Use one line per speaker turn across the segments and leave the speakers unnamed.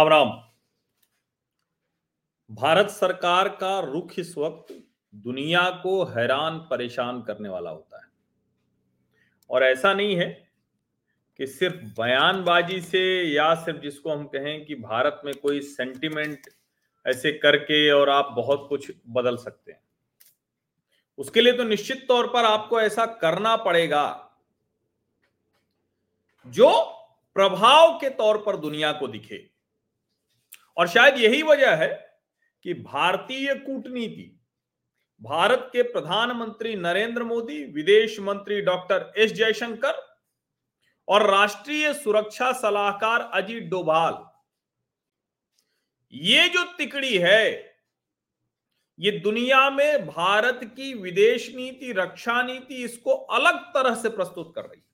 राम राम भारत सरकार का रुख इस वक्त दुनिया को हैरान परेशान करने वाला होता है। और ऐसा नहीं है कि सिर्फ़ बयानबाजी से या सिर्फ़ जिसको हम कहें कि भारत में कोई सेंटिमेंट ऐसे करके और आप बहुत कुछ बदल सकते हैं। उसके लिए तो निश्चित तौर पर आपको ऐसा करना पड़ेगा जो प्रभाव के तौर पर दुनिया को दिखे। और शायद यही वजह है कि भारतीय कूटनीति, भारत के प्रधानमंत्री नरेंद्र मोदी, विदेश मंत्री डॉक्टर एस जयशंकर और राष्ट्रीय सुरक्षा सलाहकार अजीत डोभाल। ये जो तिकड़ी है, ये दुनिया में भारत की विदेश नीति, रक्षा नीति इसको अलग तरह से प्रस्तुत कर रही है।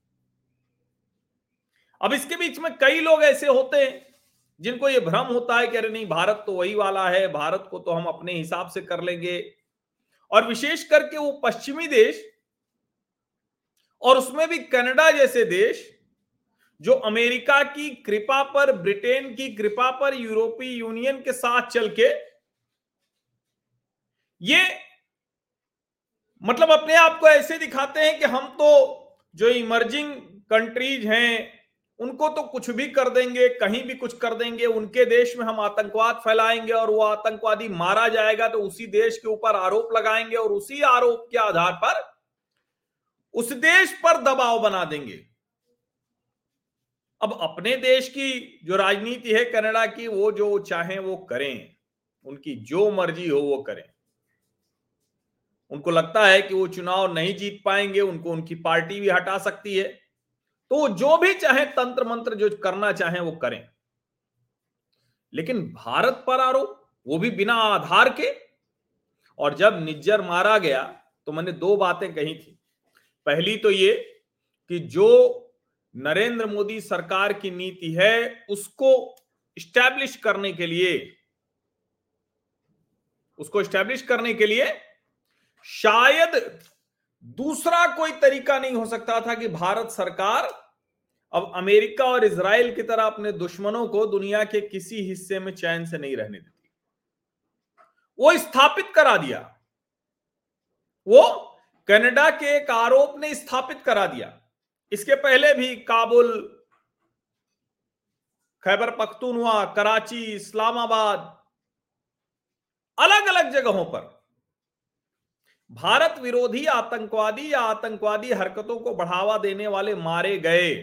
अब इसके बीच में कई लोग ऐसे होते हैं। जिनको ये भ्रम होता है कि अरे नहीं, भारत तो वही वाला है, भारत को तो हम अपने हिसाब से कर लेंगे। और विशेष करके वो पश्चिमी देश और उसमें भी कनाडा जैसे देश, जो अमेरिका की कृपा पर, ब्रिटेन की कृपा पर, यूरोपीय यूनियन के साथ चल के ये मतलब अपने आप को ऐसे दिखाते हैं कि हम तो जो इमर्जिंग कंट्रीज़ हैं उनको तो कुछ भी कर देंगे, कहीं भी कुछ कर देंगे, उनके देश में हम आतंकवाद फैलाएँगे और वो आतंकवादी मारा जाएगा तो उसी देश के ऊपर आरोप लगाएँगे और उसी आरोप के आधार पर उस देश पर दबाव बना देंगे। अब अपने देश की जो राजनीति है कनाडा की, वो जो चाहे वो करें, उनकी जो मर्ज़ी हो वो करें। उनको लगता है कि वो चुनाव नहीं जीत पाएँगे, उनको उनकी पार्टी भी हटा सकती है। तो जो भी चाहे तंत्र मंत्र जो करना चाहे वो करें। लेकिन भारत पर आरोप वो भी बिना आधार के। और जब निज्जर मारा गया तो मैंने दो बातें कही थी। पहली तो ये कि जो नरेंद्र मोदी सरकार की नीति है, उसको स्टैब्लिश करने के लिए, उसको स्टैब्लिश करने के लिए शायद दूसरा कोई तरीका नहीं हो सकता था कि भारत सरकार अब अमेरिका और इसराइल की तरह अपने दुश्मनों को दुनिया के किसी हिस्से में चैन से नहीं रहने देती। वो स्थापित करा दिया। वो कनाडा के एक आरोप ने स्थापित करा दिया। इसके पहले भी काबुल, खैबर पख्तूनवा कराची, इस्लामाबाद अलग अलग जगहों पर भारत विरोधी आतंकवादी या आतंकवादी हरकतों को बढ़ावा देने वाले मारे गए।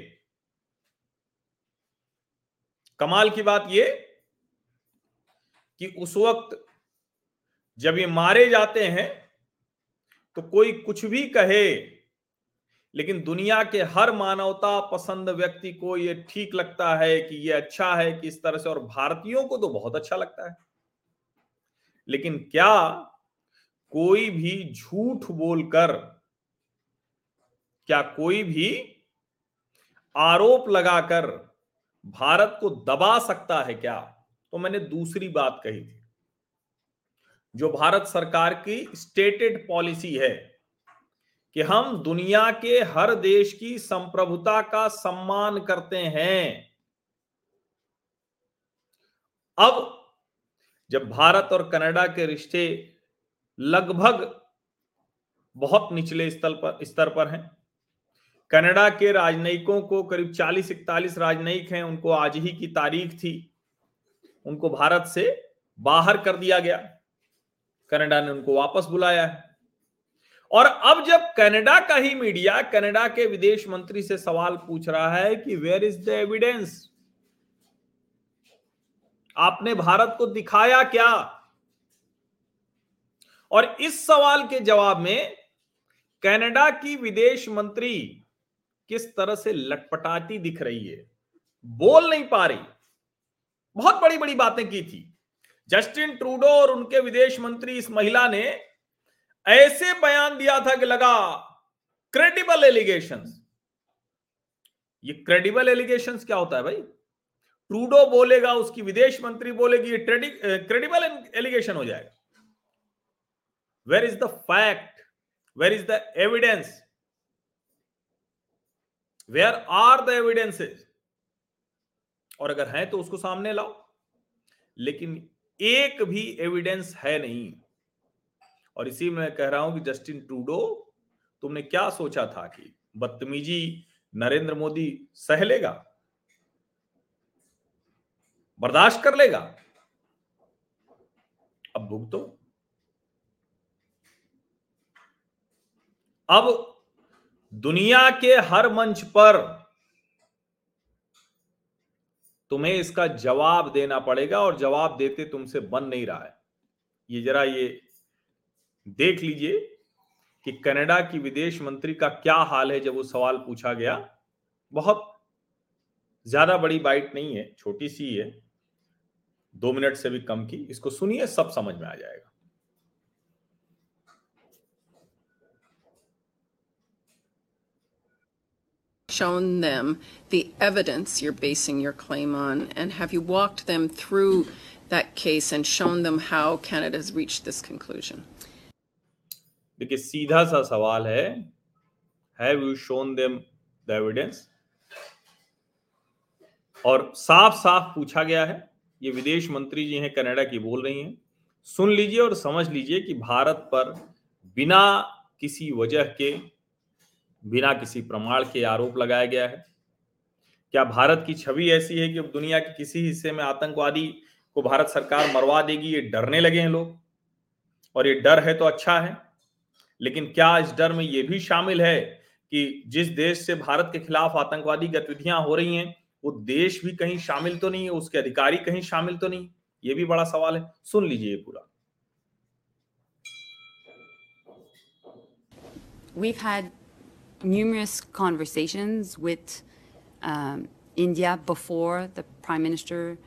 कमाल की बात यह कि उस वक्त जब ये मारे जाते हैं तो कोई कुछ भी कहे, लेकिन दुनिया के हर मानवता पसंद व्यक्ति को ये ठीक लगता है कि ये अच्छा है कि इस तरह से, और भारतीयों को तो बहुत अच्छा लगता है। लेकिन क्या कोई भी झूठ बोलकर, क्या कोई भी आरोप लगाकर भारत को दबा सकता है क्या? तो मैंने दूसरी बात कही थी। जो भारत सरकार की स्टेटेड पॉलिसी है कि हम दुनिया के हर देश की संप्रभुता का सम्मान करते हैं। अब जब भारत और कनाडा के रिश्ते लगभग बहुत निचले स्तर पर स्तर पर हैं। कनाडा के राजनयिकों को करीब 40 इकतालीस राजनयिक हैं, उनको आज ही की तारीख थी। उनको भारत से बाहर कर दिया गया। कनाडा ने उनको वापस बुलाया है। और अब जब कनाडा का ही मीडिया, कनाडा के विदेश मंत्री से सवाल पूछ रहा है कि वेयर इज़ द एविडेंस आपने भारत को दिखाया क्या? और इस सवाल के जवाब में कनाडा की विदेश मंत्री किस तरह से लटपटाती दिख रही है? बोल नहीं पा रही। बहुत बड़ी बड़ी बातें की थी। जस्टिन ट्रूडो और उनके विदेश मंत्री इस महिला ने ऐसे बयान दिया था कि लगा क्रेडिबल एलिगेशन ये क्रेडिबल एलिगेशन क्या होता है भाई? ट्रूडो बोलेगा, उसकी विदेश मंत्री बोलेगी क्रेडिबल एलिगेशन हो जाएगा। Where is the fact? Where is the evidence? Where are the evidences? और अगर है तो उसको सामने लाओ। लेकिन एक भी एविडेंस है नहीं। और इसी में कह रहा हूँ कि जस्टिन ट्रूडो तुमने क्या सोचा था कि बदतमीजी नरेंद्र मोदी सह लेगा बर्दाश्त कर लेगा? अब भुगतो। अब दुनिया के हर मंच पर तुम्हें इसका जवाब देना पड़ेगा और जवाब देते तुमसे बन नहीं रहा है। ये जरा ये देख लीजिए कि कनाडा की विदेश मंत्री का क्या हाल है जब वो सवाल पूछा गया। बहुत ज़्यादा बड़ी बाइट नहीं है, छोटी सी है दो मिनट से भी कम की। इसको सुनिए, सब समझ में आ जाएगा।
Shown them the evidence you're basing your claim on? And have you walked them through that case and shown them how Canada has reached this conclusion?
देखिए सीधा सा सवाल है have you shown them the evidence और साफ़ साफ़ पूछा गया है ये विदेश मंत्री जी हैं कनाडा की बोल रही हैं सुन लीजिए और समझ लीजिए कि भारत पर बिना किसी वजह के बिना किसी प्रमाण के आरोप लगाया गया है। क्या भारत की छवि ऐसी है कि अब दुनिया के किसी हिस्से में आतंकवादी को भारत सरकार मरवा देगी, ये डरने लगे हैं लोग। और ये डर है तो अच्छा है, लेकिन क्या इस डर में ये भी शामिल है कि जिस देश से भारत के खिलाफ आतंकवादी गतिविधियाँ हो रही हैं, वो देश भी कहीं शामिल तो नहीं है, उसके अधिकारी कहीं शामिल तो नहीं? ये भी बड़ा सवाल है। सुन लीजिए पूरा।
We've had numerous conversations with um, India before the Prime Minister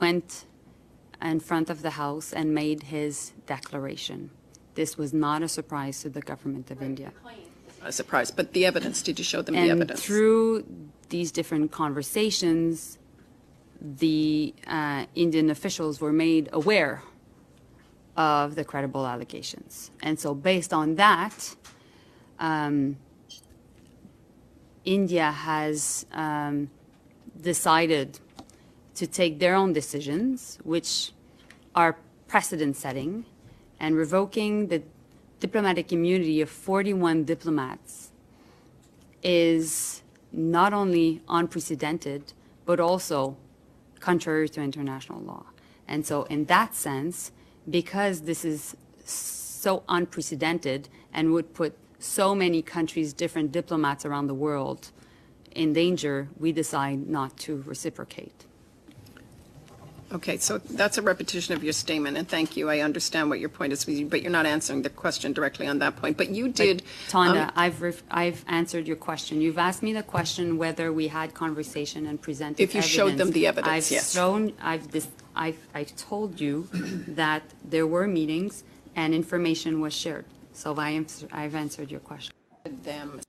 went in front of the House and made his declaration. This was not a surprise to the government of India.
A surprise, but the evidence, did you show them the
And
evidence?
through these different conversations, the uh, Indian officials were made aware of the credible allegations. And so, based on that, um, India has um, decided to take their own decisions, which are precedent setting, and revoking the diplomatic immunity of 41 diplomats is not only unprecedented, but also contrary to international law. And so, in that sense, because this is so unprecedented and would put so many countries, different diplomats around the world in danger, we decide not to reciprocate.
Okay, so that's a repetition of your statement, and thank you. I understand what your point is, but you're not answering the question directly on that point. But you did.
Tanda,
um,
I've, I've answered your question. You've asked me the question whether we had conversation and presented
If you showed them the evidence,
I've
yes.
shown, I've, dis- I've, I've told you that there were meetings and information was shared. So I am, I've answered your question.
them.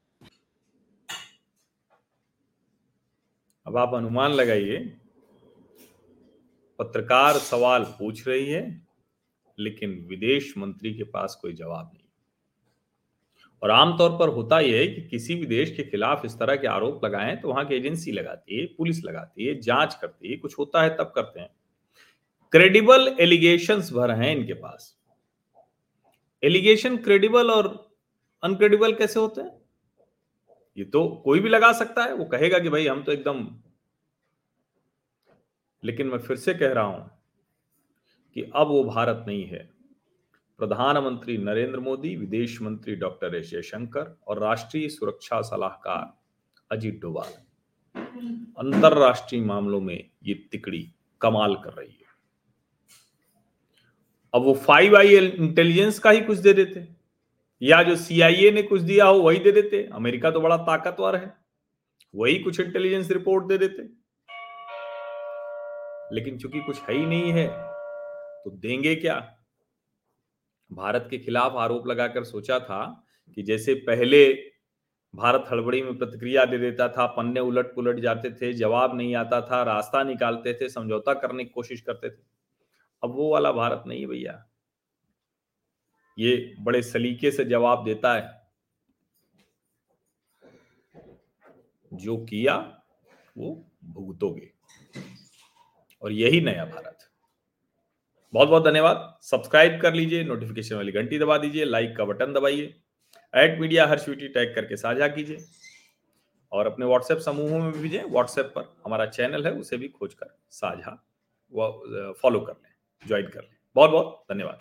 अब आप अनुमान लगाइए पत्रकार सवाल पूछ रही है लेकिन विदेश मंत्री के पास कोई जवाब नहीं और आमतौर पर होता यह है कि किसी भी देश के खिलाफ इस तरह के आरोप लगाएँ तो वहाँ की एजेंसी लगाती है पुलिस लगाती है जाँच करती है कुछ होता है तब करते हैं क्रेडिबल एलिगेशंस भर हैं इनके पास एलिगेशन क्रेडिबल और अनक्रेडिबल कैसे होते हैं? ये तो कोई भी लगा सकता है, वो कहेगा कि भाई हम तो एकदम लेकिन मैं फिर से कह रहा हूँ कि अब वो भारत नहीं है। प्रधानमंत्री नरेंद्र मोदी, विदेश मंत्री डॉक्टर एस जयशंकर और राष्ट्रीय सुरक्षा सलाहकार अजीत डोभाल अंतरराष्ट्रीय मामलों में ये तिकड़ी कमाल कर रही है। अब वो फाइव आई इंटेलिजेंस का ही कुछ दे देते। या जो सीआईए ने कुछ दिया हो, वही दे देते। अमेरिका तो बड़ा ताकतवर है। वही कुछ इंटेलिजेंस रिपोर्ट दे देते। लेकिन चूँकि कुछ है ही नहीं है तो देंगे क्या? भारत के खिलाफ आरोप लगाकर सोचा था कि जैसे पहले भारत हड़बड़ी में प्रतिक्रिया दे देता था, पन्ने उलट पुलट जाते थे, जवाब नहीं आता था, रास्ता निकालते थे, समझौता करने की कोशिश करते थे। अब वो वाला भारत नहीं है भैया। ये बड़े सलीके से जवाब देता है। जो किया, वो भुगतोगे। और यही नया भारत। बहुत बहुत धन्यवाद। सब्सक्राइब कर लीजिए, नोटिफिकेशन वाली घंटी दबा दीजिए, लाइक का बटन दबाइए एट मीडिया हर स्वीटी टैग करके साझा कीजिए। और अपने व्हाट्सएप समूहों में भी भेजें। व्हाट्सएप पर हमारा चैनल है, उसे भी खोज कर साझा फॉलो कर लें। ज्वाइन कर लें। बहुत बहुत धन्यवाद।